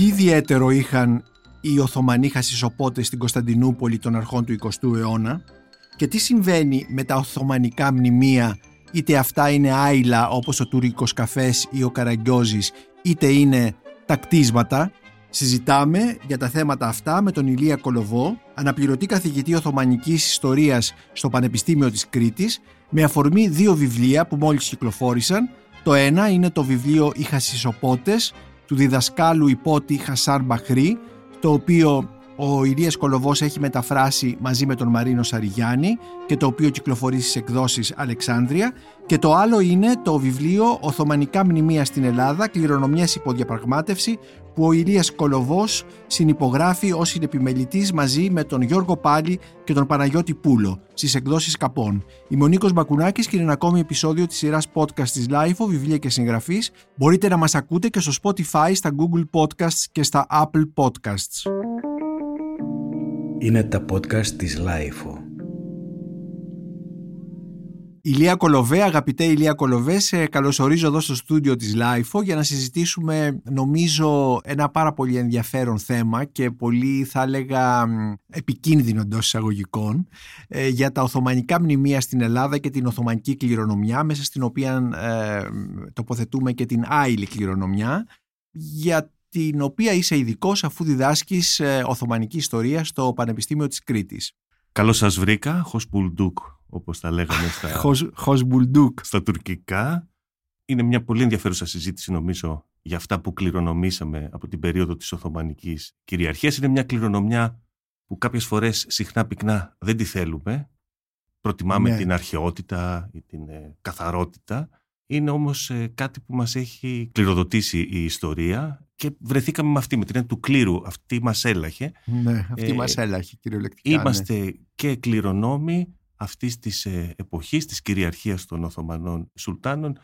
Τι ιδιαίτερο είχαν οι Οθωμανοί χασισοπότες στην Κωνσταντινούπολη των αρχών του 20ου αιώνα και τι συμβαίνει με τα Οθωμανικά μνημεία είτε αυτά είναι άειλα όπως ο τουρκικός καφές ή ο καραγκιόζης είτε είναι τα κτίσματα Συζητάμε για τα θέματα αυτά με τον Ηλία Κολοβό, αναπληρωτή καθηγητή Οθωμανικής Ιστορίας στο Πανεπιστήμιο της Κρήτης, με αφορμή δύο βιβλία που μόλις κυκλοφόρησαν. Το ένα είναι το βιβλίο «Οι Χασισοπότες» του διδασκάλου υπότη Χασάρ Μπαχρή, το οποίο ο Ηλίας Κολοβός έχει μεταφράσει μαζί με τον Μαρίνο Σαριγιάννη και το οποίο κυκλοφορεί στις εκδόσεις Αλεξάνδρεια. Και το άλλο είναι το βιβλίο «Οθωμανικά μνημεία στην Ελλάδα, κληρονομιές υποδιαπραγμάτευση» που ο Ηλίας Κολοβός συνυπογράφει ως συνεπιμελητής μαζί με τον Γιώργο Πάλι και τον Παναγιώτη Πούλο στις εκδόσεις Καπών. Είμαι ο Νίκος Μπακουνάκης και είναι ένα ακόμη επεισόδιο της σειράς podcast της LIFO, βιβλία και συγγραφής. Μπορείτε να μας ακούτε και στο Spotify, στα Google Podcasts και στα Apple Podcasts. Είναι τα podcast της LIFO. Ηλία Κολοβέ, αγαπητέ Ηλία Κολοβέ, σε καλωσορίζω εδώ στο στούντιο της LIFO για να συζητήσουμε νομίζω ένα πάρα πολύ ενδιαφέρον θέμα και πολύ θα έλεγα επικίνδυνο εντός εισαγωγικών ε, για τα Οθωμανικά μνημεία στην Ελλάδα και την Οθωμανική κληρονομιά μέσα στην οποία ε, τοποθετούμε και την άειλη κληρονομιά για την οποία είσαι ειδικός αφού διδάσκεις ε, Οθωμανική ιστορία στο Πανεπιστήμιο της Κρήτης. Καλώς σας βρήκα, Χοσπουλντούκ, όπως τα λέγαμε στα, Χοσπουλντούκ. στα τουρκικά. Είναι μια πολύ ενδιαφέρουσα συζήτηση νομίζω για αυτά που κληρονομήσαμε από την περίοδο της Οθωμανικής κυριαρχίας. Είναι μια κληρονομιά που κάποιες φορές συχνά πυκνά δεν τη θέλουμε. Προτιμάμε Ναι. την αρχαιότητα ή την ε, καθαρότητα. Είναι όμως ε, κάτι που μας έχει κληροδοτήσει η ιστορία και βρεθήκαμε με αυτή, με την έννοια του κλήρου. Αυτή μας έλαχε. Ναι, αυτή Ε, μας έλαχε κυριολεκτικά. ναι. Είμαστε και κληρονόμοι αυτής της ε, εποχής, της κυριαρχίας των Οθωμανών Σουλτάνων,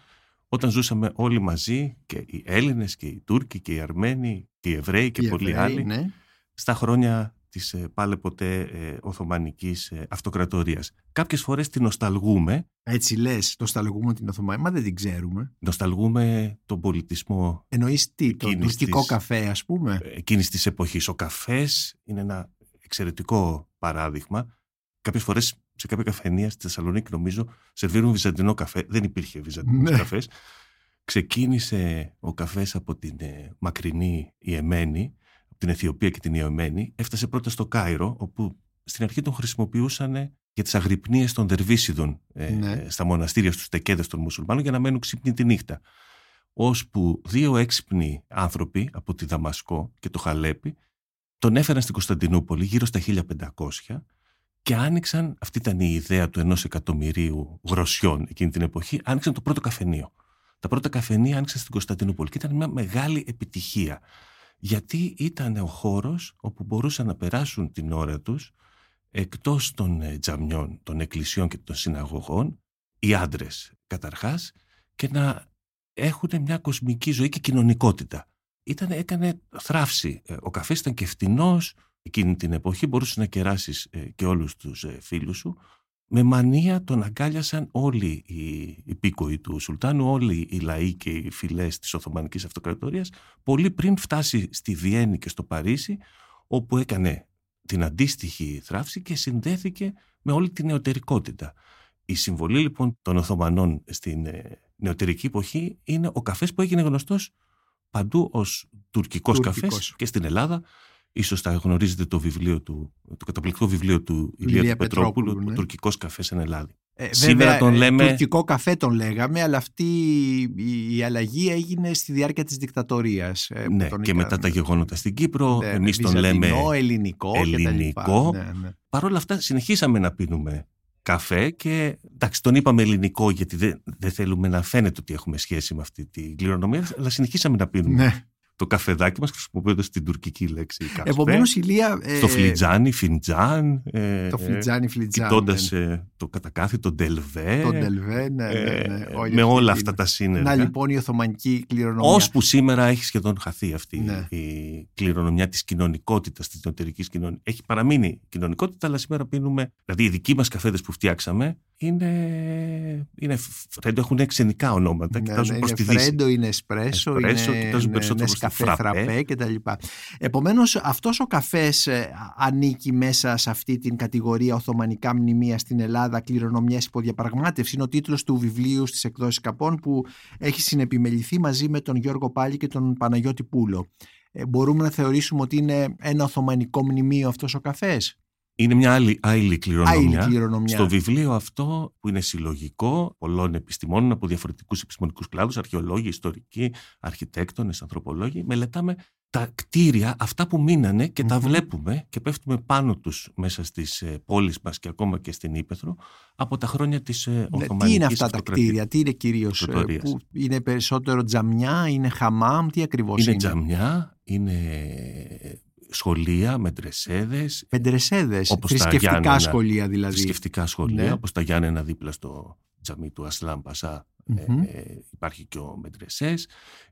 όταν ζούσαμε όλοι μαζί, και οι Έλληνες και οι Τούρκοι και οι Αρμένοι και οι Εβραίοι και Οι πολλοί Εβραίοι, άλλοι, ναι. στα χρόνια της ε, πάλε ποτέ ε, Οθωμανικής ε, Αυτοκρατορίας. Κάποιες φορές την νοσταλγούμε, Έτσι λες, το σταλγούμε την Οθωμανία, μα δεν την ξέρουμε. νοσταλγούμε τον πολιτισμό Εννοείς τι, το Εκείνης τουρκικό της- καφέ ας πούμε; εκείνης της εποχής. Ο καφές είναι ένα εξαιρετικό παράδειγμα. Κάποιες φορές σε κάποια καφενεία στη Θεσσαλονίκη νομίζω σερβίρουν βυζαντινό καφέ. Δεν υπήρχε βυζαντινός Ναι. καφές. Ξεκίνησε ο καφές από την ε, μακρινή Ιεμένη, από την Αιθιοπία και την Ιεμένη. Έφτασε πρώτα στο Κάιρο, όπου στην αρχή τον χρησιμοποιούσαν για τις αγρυπνίες των Δερβίσιδων ε, Ναι. ε, στα μοναστήρια, στους τεκέδες των μουσουλμάνων για να μένουν ξύπνοι τη νύχτα. Ώσπου δύο έξυπνοι άνθρωποι από τη Δαμασκό και το Χαλέπι τον έφεραν στην Κωνσταντινούπολη γύρω στα 1500 και άνοιξαν, αυτή ήταν η ιδέα του ενός εκατομμυρίου γροσιών εκείνη την εποχή, άνοιξαν το πρώτο καφενείο. Τα πρώτα καφενεία άνοιξαν στην Κωνσταντινούπολη και ήταν μια μεγάλη επιτυχία. Γιατί ήταν ο χώρος όπου μπορούσαν να περάσουν την ώρα τους εκτός των ε, τζαμιών, των εκκλησιών και των συναγωγών, οι άντρες καταρχάς, και να έχουν μια κοσμική ζωή και κοινωνικότητα. Ήταν, έκανε θράψη. Ε, Ο καφές ήταν και φτηνός εκείνη την εποχή, μπορούσες να κεράσεις ε, και όλους τους ε, φίλους σου. Με μανία τον αγκάλιασαν όλοι οι υπήκοοι του Σουλτάνου, όλοι οι λαοί και οι φυλές της Οθωμανικής Αυτοκρατορίας, πολύ πριν φτάσει στη Βιέννη και στο Παρίσι, όπου έκανε την αντίστοιχη θράψη και συνδέθηκε με όλη την νεωτερικότητα. Η συμβολή λοιπόν των Οθωμανών στην ε, νεωτερική εποχή είναι ο καφές που έγινε γνωστός παντού ως τουρκικός, Τουρκικός. καφές και στην Ελλάδα. Ίσως θα γνωρίζετε το βιβλίο του, το καταπληκτικό βιβλίο του Ηλία, Ηλία του Πετρόπουλου, Πετρόπουλου, ο ναι. τουρκικός καφές εν Ελλάδα. Ε, Σήμερα βέβαια, τον ε, λέμε- Τουρκικό καφέ τον λέγαμε, αλλά αυτή η, η αλλαγή έγινε στη διάρκεια της δικτατορίας. ε, που ναι, τον και είχαν- μετά τα γεγονότα στην Κύπρο, Ναι, εμείς τον βυζαντινό, λέμε ελληνικό, και τα λοιπά. ελληνικό. Ναι, ναι. Παρ' όλα αυτά συνεχίσαμε να πίνουμε καφέ και εντάξει τον είπαμε ελληνικό γιατί δεν, δεν θέλουμε να φαίνεται ότι έχουμε σχέση με αυτή την κληρονομία αλλά συνεχίσαμε να πίνουμε Ναι. Το καφεδάκι μας χρησιμοποιώντας την τουρκική λέξη καφέ. Επομένως, Ηλία... ε, το φλιτζάνι, φιντζάν, ε, Το φλιτζάνι, φλιτζάνι. κοιτώντας ναι. ε, το κατακάθι, το ντελβέ, Το ντελβέ, ναι, ναι, ναι. ε, Όλη με αυτή όλα την- αυτά τα σύνεργα. Να λοιπόν η Οθωμανική κληρονομιά. Ώσπου σήμερα έχει σχεδόν χαθεί αυτή Ναι. η κληρονομιά της κοινωνικότητας, της νεωτερικής κοινωνίας. Έχει παραμείνει κοινωνικότητα, αλλά σήμερα πίνουμε, δηλαδή οι δικοί μας καφέδες που φτιάξαμε είναι, είναι φρέντο, έχουν ξενικά ονόματα, Ναι, κοιτάζουν ναι, προς είναι τη δύση. φρέντο, είναι εσπρέσο, Εσπρέσο, είναι κοιτάζουν περισσότερο προς τη καφέ φραπέ. φραπέ κτλ. Επομένως αυτός ο καφές ε, ανήκει μέσα σε αυτή την κατηγορία Οθωμανικά μνημεία στην Ελλάδα κληρονομιές υποδιαπραγμάτευση. Είναι ο τίτλος του βιβλίου στις εκδόσεις Καπών που έχει συνεπιμεληθεί μαζί με τον Γιώργο Πάλη και τον Παναγιώτη Πούλο. Ε, μπορούμε να θεωρήσουμε ότι είναι ένα Οθωμανικό μνημείο αυτός ο καφές; Είναι μια άλλη άειλη κληρονομιά. Άειλη κληρονομιά. Στο βιβλίο αυτό που είναι συλλογικό πολλών επιστημόνων από διαφορετικούς επιστημονικούς κλάδους, αρχαιολόγοι, ιστορικοί, αρχιτέκτονες, ανθρωπολόγοι, μελετάμε τα κτίρια, αυτά που μείνανε και τα Μμμ. βλέπουμε και πέφτουμε πάνω τους μέσα στις ε, πόλεις μας και ακόμα και στην Ήπεθρο από τα χρόνια της ε, Ναι, Οθωμανικής τι είναι αυτά τα Αυτοκρατορίας. κτίρια, τι είναι κυρίως, ε, Αυτοκρατορίας. που είναι περισσότερο τζαμιά, είναι χαμάμ, τι ακριβώς Είναι είναι; τζαμιά, είναι σχολεία με τρεσέδες, Πεντρεσέδες, Όπως τα θρησκευτικά Γιάννενα, σχολεία δηλαδή. θρησκευτικά σχολεία, Ναι. όπως τα Γιάννενα δίπλα στο τζαμί του Ασλάμ Πασά Μμμ. ε, ε, υπάρχει και ο Μεντρεσές.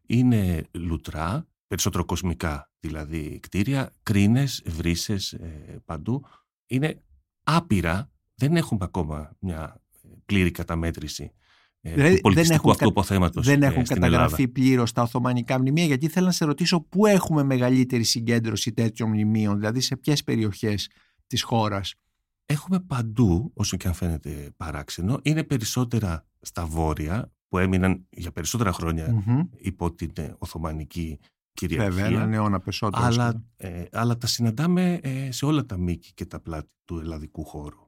Είναι λουτρά, περισσότερο κοσμικά δηλαδή κτίρια, κρίνες, βρύσες ε, παντού. Είναι άπειρα, δεν έχουμε ακόμα μια πλήρη καταμέτρηση ε, Δηλαδή, του πολιτιστικού έχουν αυτού κα- αποθέματος Δεν ε, έχουν στην καταγραφεί Ελλάδα. πλήρως τα Οθωμανικά μνημεία, γιατί θέλω να σε ρωτήσω πού έχουμε μεγαλύτερη συγκέντρωση τέτοιων μνημείων, δηλαδή σε ποιες περιοχές της χώρας; Έχουμε παντού, όσο και αν φαίνεται παράξενο, είναι περισσότερα στα βόρεια που έμειναν για περισσότερα χρόνια υπό την ε, Οθωμανική κυριαρχία. Βέβαια, έναν αιώνα περισσότερο. αλλά, ε, αλλά τα συναντάμε ε, σε όλα τα μήκη και τα πλάτη του ελλαδικού χώρου.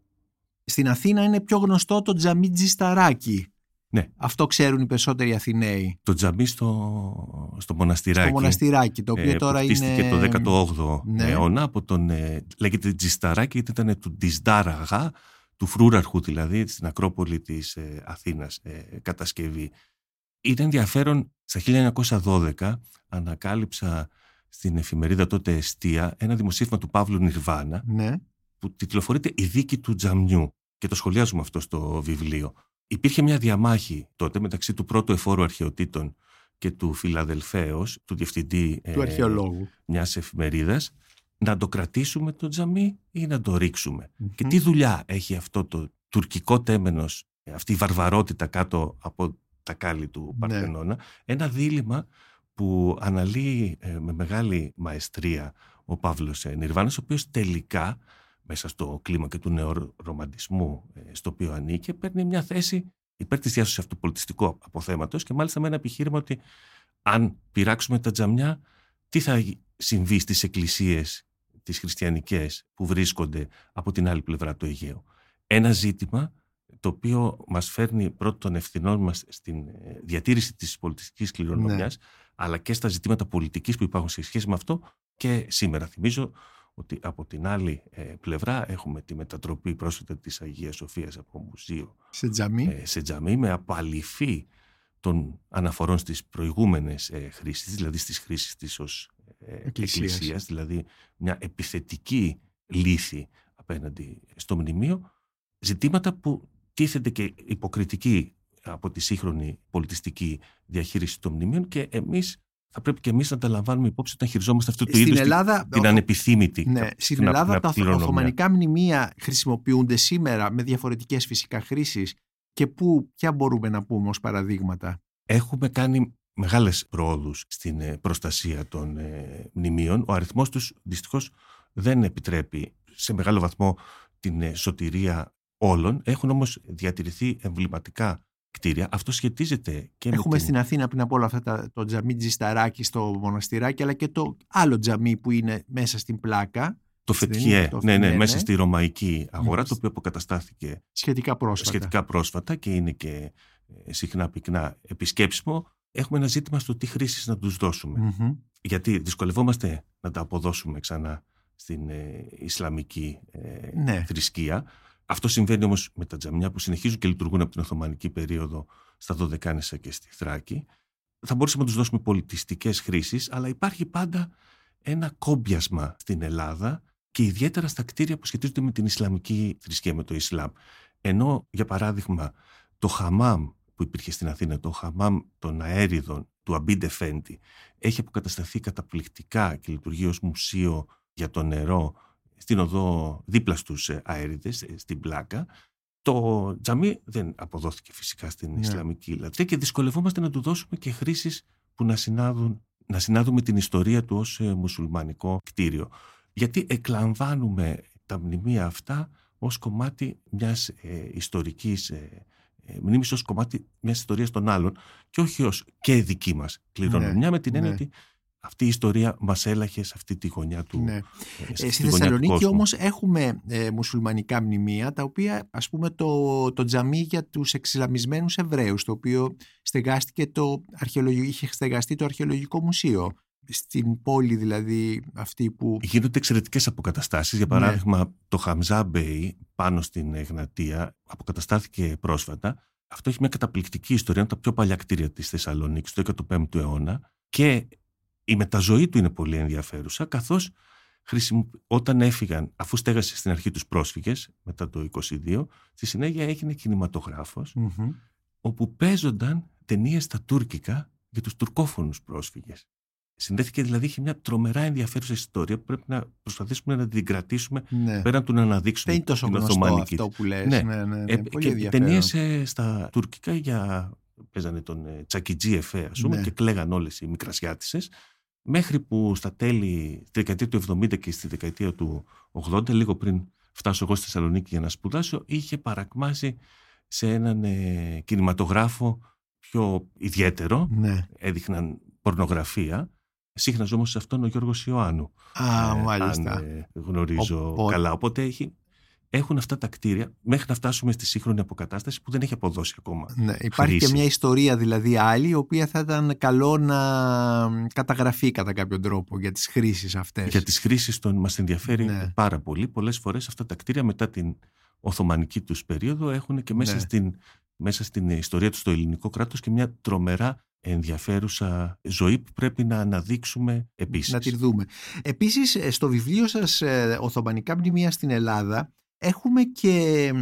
Στην Αθήνα είναι πιο γνωστό το τζαμί Τζισταράκι. Ναι. Αυτό ξέρουν οι περισσότεροι Αθηναίοι. Το τζαμί στο, στο μοναστηράκι. Το μοναστηράκι, το οποίο ε, τώρα που χτίστηκε είναι. το 18ο Ναι. αιώνα από τον, ε, λέγεται Τζισταράκι γιατί ήταν του Τζιστάραγα, του φρούραρχου δηλαδή στην Ακρόπολη της ε, Αθήνας ε, κατασκευή. Ήταν ενδιαφέρον στα 1912 ανακάλυψα στην εφημερίδα τότε Εστία ένα δημοσίευμα του Παύλου Νιρβάνα Ναι. που τιτλοφορείται «Η δίκη του Τζαμιού» και το σχολιάζουμε αυτό στο βιβλίο. Υπήρχε μια διαμάχη τότε μεταξύ του πρώτου εφόρου αρχαιοτήτων και του Φιλαδελφέως, του διευθυντή Του ε, αρχαιολόγου. μιας εφημερίδας, να το κρατήσουμε το τζαμί ή να το ρίξουμε. Και Μμμ. τι δουλειά έχει αυτό το τουρκικό τέμενος, αυτή η βαρβαρότητα κάτω από τα κάλλη του Ναι. Παρθενώνα, ένα δίλημα που αναλύει ε, με μεγάλη μαεστρία ο Παύλος ε, Νιρβάνας, ο οποίος τελικά μέσα στο κλίμα και του νεορομαντισμού ε, στο οποίο ανήκε, παίρνει μια θέση υπέρ της διάσωσης αυτού του πολιτιστικού αποθέματος και μάλιστα με ένα επιχείρημα ότι αν πειράξουμε τα τζαμιά, τι θα συμβεί στις εκκλησίες τις χριστιανικές που βρίσκονται από την άλλη πλευρά του Αιγαίου. Ένα ζήτημα το οποίο μας φέρνει πρώτον των ευθυνών μας στην ε, διατήρηση της πολιτιστικής κληρονομιάς αλλά και στα ζητήματα πολιτικής που υπάρχουν σε σχέση με αυτό και σήμερα θυμίζω ότι από την άλλη ε, πλευρά έχουμε τη μετατροπή πρόσφατα της Αγίας Σοφίας από μουσείο Σε τζαμί. ε, σε τζαμί με απαλυφή των αναφορών στις προηγούμενες ε, χρήσεις, δηλαδή στις χρήσεις της ως ε, Εκκλησίας. εκκλησίας, δηλαδή μια επιθετική λύθη απέναντι στο μνημείο, ζητήματα που τίθενται και υποκριτική από τη σύγχρονη πολιτιστική διαχείριση των μνημείων και εμείς θα πρέπει και εμείς να τα λαμβάνουμε υπόψη όταν χειριζόμαστε αυτού του Στην είδους την- Ελλάδα, την ανεπιθύμητη Ναι, κα- στην την Ελλάδα απ- τα κληρονομιά. οθωμανικά μνημεία χρησιμοποιούνται σήμερα με διαφορετικές φυσικά χρήσεις και πού, ποια μπορούμε να πούμε ως παραδείγματα; Έχουμε κάνει μεγάλες πρόοδους στην ε, προστασία των ε, μνημείων. Ο αριθμός τους δυστυχώς δεν επιτρέπει σε μεγάλο βαθμό την ε, σωτηρία όλων. Έχουν όμως διατηρηθεί εμβληματικά κτίρια. Αυτό σχετίζεται και Έχουμε με την... στην Αθήνα πριν από όλα αυτά τα, το τζαμί Τζισταράκι στο μοναστηράκι αλλά και το άλλο τζαμί που είναι μέσα στην πλάκα Το δεν είναι Φετιέ, το ναι, ναι, Φετιέ, μέσα ναι. στη ρωμαϊκή αγορά, Μάλιστα. το οποίο αποκαταστάθηκε σχετικά πρόσφατα. σχετικά πρόσφατα και είναι και ε, συχνά πυκνά επισκέψιμο. Έχουμε ένα ζήτημα στο τι χρήσεις να τους δώσουμε. Μμμ. γιατί δυσκολευόμαστε να τα αποδώσουμε ξανά στην ε, Ισλαμική ε, Ναι. θρησκεία. Αυτό συμβαίνει όμως με τα τζαμιά που συνεχίζουν και λειτουργούν από την Οθωμανική περίοδο στα Δωδεκάνησα και στη Θράκη. Θα μπορούσαμε να τους δώσουμε πολιτιστικές χρήσεις, αλλά υπάρχει πάντα ένα κόμπιασμα στην Ελλάδα και ιδιαίτερα στα κτίρια που σχετίζονται με την Ισλαμική θρησκεία, με το Ισλάμ. Ενώ, για παράδειγμα, το χαμάμ που υπήρχε στην Αθήνα, το χαμάμ των αέριδων του Αμπίντε Φέντη, έχει αποκατασταθεί καταπληκτικά και λειτουργεί ως μουσείο για το νερό στην οδό δίπλα στους ε, αέριδες, ε, στην Πλάκα. Το τζαμί δεν αποδόθηκε φυσικά στην Ναι. Ισλαμική λατρεία και δυσκολευόμαστε να του δώσουμε και χρήσεις που να συνάδουν να συνάδουμε την ιστορία του ως ε, μουσουλμανικό κτίριο. Γιατί εκλαμβάνουμε τα μνημεία αυτά ως κομμάτι μιας ε, ιστορικής ε, ε, μνήμης, ως κομμάτι μιας ιστορίας των άλλων και όχι ως και δική μας κληρονομιά ναι, με την έννοια ναι. ότι αυτή η ιστορία μας έλαχε σε αυτή τη γωνιά του ναι. ε, Στη Θεσσαλονίκη όμως έχουμε ε, μουσουλμανικά μνημεία τα οποία ας πούμε το, το τζαμί για τους εξισλαμισμένους Εβραίους το οποίο στεγάστηκε το είχε στεγαστεί το αρχαιολογικό μουσείο στην πόλη δηλαδή αυτή που... Γίνονται εξαιρετικές αποκαταστάσεις. Για ναι. παράδειγμα το Χαμζά Μπέι πάνω στην Εγνατία αποκαταστάθηκε πρόσφατα. Αυτό έχει μια καταπληκτική ιστορία, είναι τα πιο παλιά κτίρια της Θεσσαλονίκης του 15ου αιώνα και η μεταζωή του είναι πολύ ενδιαφέρουσα καθώς όταν έφυγαν, αφού στέγασε στην αρχή τους πρόσφυγες μετά το 22, στη συνέχεια έγινε όπου παίζονταν ταινίες στα τουρκικά για τους τουρκόφωνους πρόσφυγες. Συνδέθηκε δηλαδή, είχε μια τρομερά ενδιαφέρουσα ιστορία που πρέπει να προσπαθήσουμε να την κρατήσουμε ναι. πέραν του να αναδείξουμε. Δεν είναι τόσο γνωστό αυτό που λες. Ναι. Ναι, ναι, ναι. Ε, και ταινίες ε, στα τουρκικά για παίζανε τον ε, Τσακιτζή Εφέ ας πούμε ναι. και κλαίγαν όλες οι μικρασιάτισες μέχρι που στα τέλη τη δεκαετία του 70 και στη δεκαετία του 80 λίγο πριν φτάσω εγώ στη Θεσσαλονίκη για να σπουδάσω είχε παρακμάσει σε έναν ε, κινηματογράφο πιο ιδιαίτερο ναι. έδειχναν πορνογραφία Σύχναζε όμως σε αυτόν ο Γιώργος Ιωάννου. Α, ε, μάλιστα. Αν ε, γνωρίζω καλά. Οπότε έχει, έχουν αυτά τα κτίρια μέχρι να φτάσουμε στη σύγχρονη αποκατάσταση που δεν έχει αποδώσει ακόμα. Ναι, υπάρχει και μια ιστορία δηλαδή άλλη, η οποία θα ήταν καλό να καταγραφεί κατά κάποιο τρόπο για τις χρήσεις αυτές. Για τις χρήσεις των μας ενδιαφέρει ναι. πάρα πολύ. Πολλές φορές αυτά τα κτίρια μετά την Οθωμανική τους περίοδο έχουν και μέσα, ναι. στην, μέσα στην ιστορία τους στο ελληνικό κράτος και μια τρομερά ενδιαφέρουσα ζωή που πρέπει να αναδείξουμε επίσης. Να τη δούμε. Επίσης ε, στο βιβλίο σας ε, «Οθωμανικά μνημεία στην Ελλάδα» έχουμε και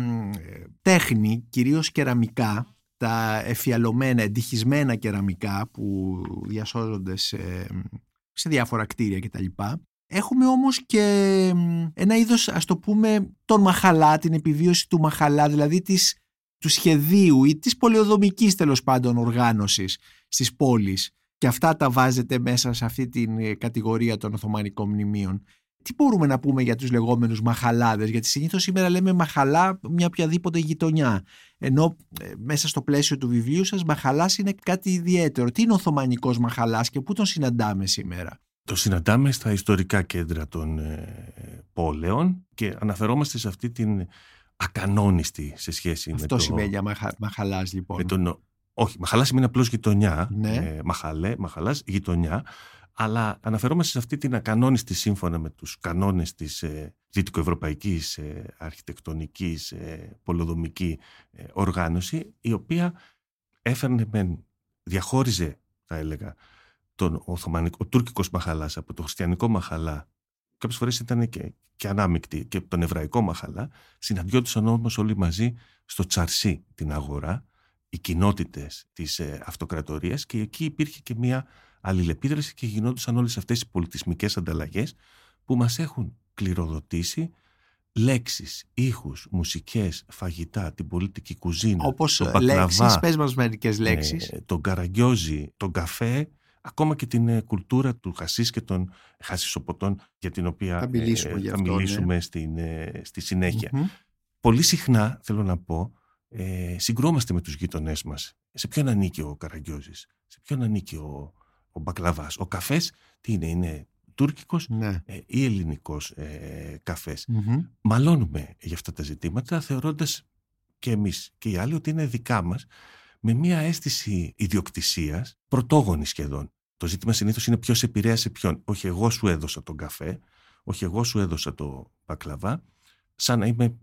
τέχνη, κυρίως κεραμικά, τα εφιαλωμένα, εντυχισμένα κεραμικά που διασώζονται σε, σε διάφορα κτίρια κτλ. Έχουμε όμως και ένα είδος, ας το πούμε, τον μαχαλά, την επιβίωση του μαχαλά, δηλαδή της, του σχεδίου ή της πολεοδομικής τέλος πάντων οργάνωσης στις πόλεις και αυτά τα βάζετε μέσα σε αυτή την ε, κατηγορία των Οθωμανικών μνημείων. Τι μπορούμε να πούμε για τους λεγόμενους μαχαλάδες, γιατί συνήθως σήμερα λέμε μαχαλά μια οποιαδήποτε γειτονιά, ενώ ε, μέσα στο πλαίσιο του βιβλίου σας μαχαλάς είναι κάτι ιδιαίτερο. Τι είναι ο Οθωμανικός μαχαλάς και πού τον συναντάμε σήμερα; Το συναντάμε στα ιστορικά κέντρα των ε, πόλεων και αναφερόμαστε σε αυτή την ακανόνιστη σε σχέση Αυτό με το... Αυτό σημαίνει μαχαλάς λοιπόν. Με τον όχι, μαχαλάς σημαίνει απλώς γειτονιά. Ναι. Ε, μαχαλέ, μαχαλάς, γειτονιά. Αλλά αναφερόμαστε σε αυτή την ακανόνιστη σύμφωνα με τους κανόνες της ε, δυτικοευρωπαϊκής ε, αρχιτεκτονικής ε, πολεοδομική ε, οργάνωση η οποία έφερνε με, διαχώριζε θα έλεγα τον Οθωμανικό, ο τουρκικός μαχαλάς από το χριστιανικό μαχαλά κάποιες φορές ήταν και, και ανάμεικτη και τον εβραϊκό μαχαλά συναντιόντουσαν όμως όλοι μαζί στο Τσαρσί την αγορά οι κοινότητες της ε, αυτοκρατορίας και εκεί υπήρχε και μια αλληλεπίδραση και γινόντουσαν όλες αυτές οι πολιτισμικές ανταλλαγές που μας έχουν κληροδοτήσει λέξεις, ήχους, μουσικές, φαγητά, την πολιτική κουζίνα, Όπως το λέξεις, πες μας μερικές λέξεις. Ε, τον καραγκιόζι, τον καφέ, ακόμα και την ε, κουλτούρα του χασίς και των χασισοποτών για την οποία θα μιλήσουμε, ε, θα μιλήσουμε ναι. στην, στη συνεχεια Πολύ συχνά, θέλω να πω, ε, συγκρόμαστε με τους γείτονές μας. Σε ποιον ανήκει ο Καραγκιόζης, σε ποιον ανήκει ο, ο Μπακλαβάς. Ο καφές τι είναι, είναι τουρκικός ναι. ε, ή ελληνικός ε, καφες Μαλώνουμε για αυτά τα ζητήματα θεωρώντας και εμείς και οι άλλοι ότι είναι δικά μας με μια αίσθηση ιδιοκτησίας πρωτόγονη σχεδόν. Το ζήτημα συνήθως είναι ποιος επηρέασε ποιον. Όχι εγώ σου έδωσα τον καφέ, όχι εγώ σου έδωσα το μπακλαβά, σαν να είμαι,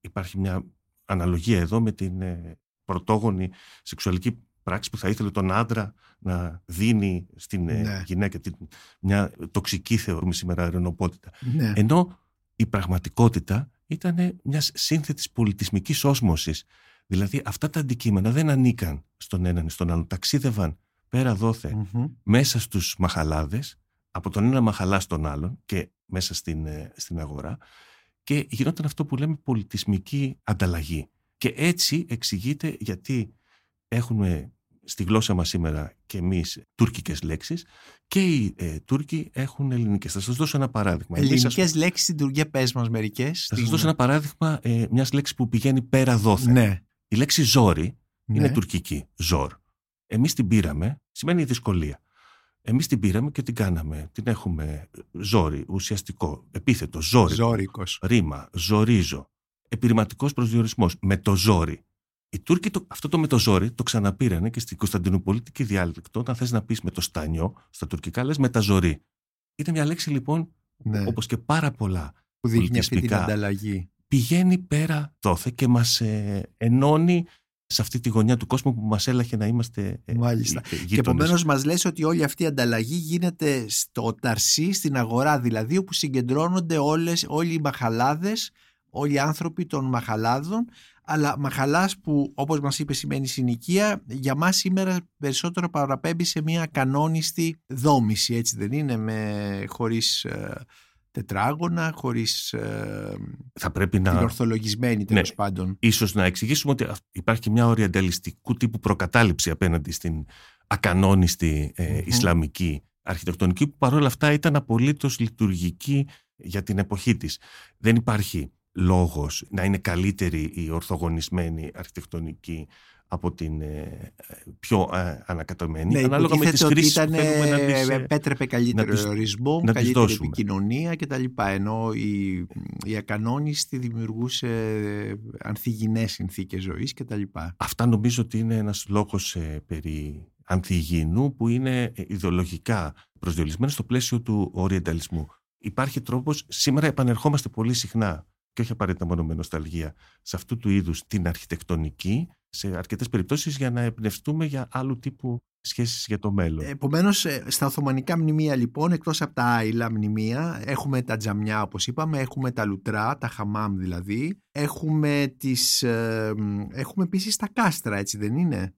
υπάρχει μια αναλογία εδώ με την ε, πρωτόγονη σεξουαλική πράξη που θα ήθελε τον άντρα να δίνει στην ε, ναι. γυναίκα την, μια τοξική θεωρούμε σήμερα ερενοπότητα. Ναι. Ενώ η πραγματικότητα ήταν μιας σύνθετης πολιτισμικής όσμωσης. Δηλαδή αυτά τα αντικείμενα δεν ανήκαν στον έναν ή στον άλλον. Ταξίδευαν πέρα μέσα στους μαχαλάδες από τον ένα μαχαλά στον άλλον και μέσα στην, ε, στην αγορά και γινόταν αυτό που λέμε πολιτισμική ανταλλαγή. Και έτσι εξηγείται γιατί έχουμε στη γλώσσα μας σήμερα και εμείς τουρκικές λέξεις και οι ε, Τούρκοι έχουν ελληνικές. Θα σας δώσω ένα παράδειγμα. Ελληνικές εμείς, λέξεις στην Τουρκία πες μας μερικές. Θα σας δώσω ένα παράδειγμα ε, μιας λέξης που πηγαίνει πέρα δόθε. Ναι. Η λέξη ζόρι ναι. είναι τουρκική. Ζόρ. Εμείς την πήραμε, σημαίνει δυσκολία. Εμείς την πήραμε και την κάναμε. Την έχουμε ζόρι, ουσιαστικό, επίθετο, ζόρι. Ζόρικος. Ρήμα, ζορίζω. Επιρηματικός προσδιορισμός, με το ζόρι. Οι Τούρκοι το, αυτό το με το ζόρι το ξαναπήρανε και στην Κωνσταντινουπολίτικη διάλεκτο, όταν θες να πεις με το στάνιο, στα τουρκικά λες με τα ζωρί. Είναι μια λέξη λοιπόν, ναι. όπως και πάρα πολλά που δείχνει αυτή την ανταλλαγή. Πηγαίνει πέρα δόθε και μας ε, ενώνει σε αυτή τη γωνιά του κόσμου που μας έλαχε να είμαστε ε, Μάλιστα. Γείτονες. Και επομένως μας λες ότι όλη αυτή η ανταλλαγή γίνεται στο Ταρσί, στην αγορά δηλαδή, όπου συγκεντρώνονται όλες, όλοι οι μαχαλάδες, όλοι οι άνθρωποι των μαχαλάδων αλλά μαχαλάς που όπως μας είπες σημαίνει συνοικία για μας σήμερα περισσότερο παραπέμπει σε μια κανόνιστη δόμηση έτσι δεν είναι με, χωρίς ε, τετράγωνα χωρίς ε, θα πρέπει να... την ορθολογισμένη τέλος ναι, πάντων. Ίσως να εξηγήσουμε ότι υπάρχει και μια οριανταλιστικού τύπου προκατάληψη απέναντι στην ακανόνιστη ε, Ισλαμική αρχιτεκτονική που παρόλα αυτά ήταν απολύτως λειτουργική για την εποχή της. Δεν υπάρχει λόγος να είναι καλύτερη η ορθογονισμένη αρχιτεκτονική από την ε, πιο ε, ανακατωμένη. Ναι, Ανάλογα με τις κρίσεις ήταν, που θέλουμε να τις, επέτρεπε καλύτερο να ορισμό, να καλύτερη επικοινωνία κτλ. Ενώ η, η ακανόνιστη δημιουργούσε ανθυγινές συνθήκες ζωής κτλ. Αυτά νομίζω ότι είναι ένας λόγος ε, περί ανθυγινού που είναι ιδεολογικά προσδιορισμένο στο πλαίσιο του οριενταλισμού. Υπάρχει τρόπος, σήμερα επανερχόμαστε πολύ συχνά και όχι απαραίτητα μόνο με νοσταλγία, σε αυτού του είδους την αρχιτεκτονική, σε αρκετές περιπτώσεις για να εμπνευστούμε για άλλου τύπου σχέσεις για το μέλλον. Επομένως, ε, στα Οθωμανικά μνημεία λοιπόν, εκτός από τα άειλα μνημεία, έχουμε τα τζαμιά όπως είπαμε, έχουμε τα λουτρά, τα χαμάμ δηλαδή, έχουμε, τις, ε, έχουμε επίσης τα κάστρα, έτσι δεν είναι;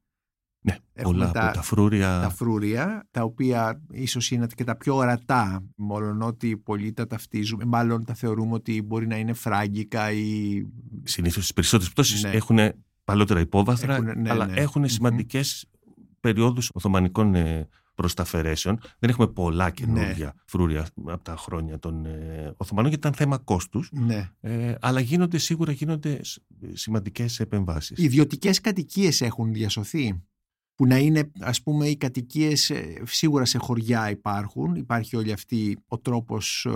Ναι, πολλά τα, από τα φρούρια. Τα φρούρια, τα οποία ίσως είναι και τα πιο ορατά, μόλον ότι πολλοί τα ταυτίζουμε, μάλλον τα θεωρούμε ότι μπορεί να είναι φράγκικα ή... Συνήθως στις περισσότερες πτώσεις ναι. έχουν παλαιότερα υπόβαθρα, έχουν, ναι, αλλά ναι. έχουν σημαντικές mm-hmm. περιόδους Οθωμανικών ε, προσταφαιρέσεων. Δεν έχουμε πολλά καινούργια ναι. φρούρια από τα χρόνια των ε, Οθωμανών γιατί ήταν θέμα κόστους. Ναι. Ε, αλλά γίνονται σίγουρα γίνονται σημαντικές επεμβάσεις. Οι ιδιωτικές κατοικίες έχουν διασωθεί που να είναι ας πούμε οι κατοικίες ε, σίγουρα σε χωριά υπάρχουν υπάρχει όλη αυτή ο τρόπος ε,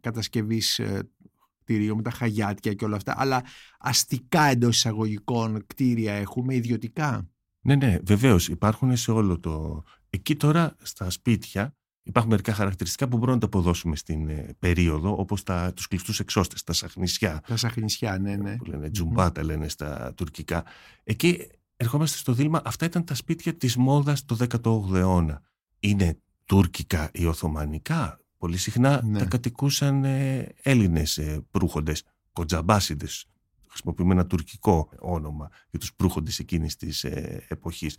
κατασκευής ε, κτίριων με τα χαγιάτια και όλα αυτά αλλά αστικά εντός εισαγωγικών κτίρια έχουμε ιδιωτικά Ναι ναι βεβαίως υπάρχουν σε όλο το εκεί τώρα στα σπίτια Υπάρχουν μερικά χαρακτηριστικά που μπορούμε να τα αποδώσουμε στην περίοδο, όπως τα, τους κλειστούς εξώστες, τα σαχνισιά. Τα σαχνισιά, ναι, ναι. Που λένε τζουμπάτα, λένε στα τουρκικά. Εκεί ερχόμαστε στο δίλημα, αυτά ήταν τα σπίτια της μόδας το 18ο αιώνα. Είναι τουρκικά ή οθωμανικά; Πολύ συχνά ναι. τα κατοικούσαν ε, Έλληνες ε, προύχοντες, κοντζαμπάσιδες, χρησιμοποιούμε ένα τουρκικό όνομα για τους προύχοντες εκείνης της ε, εποχής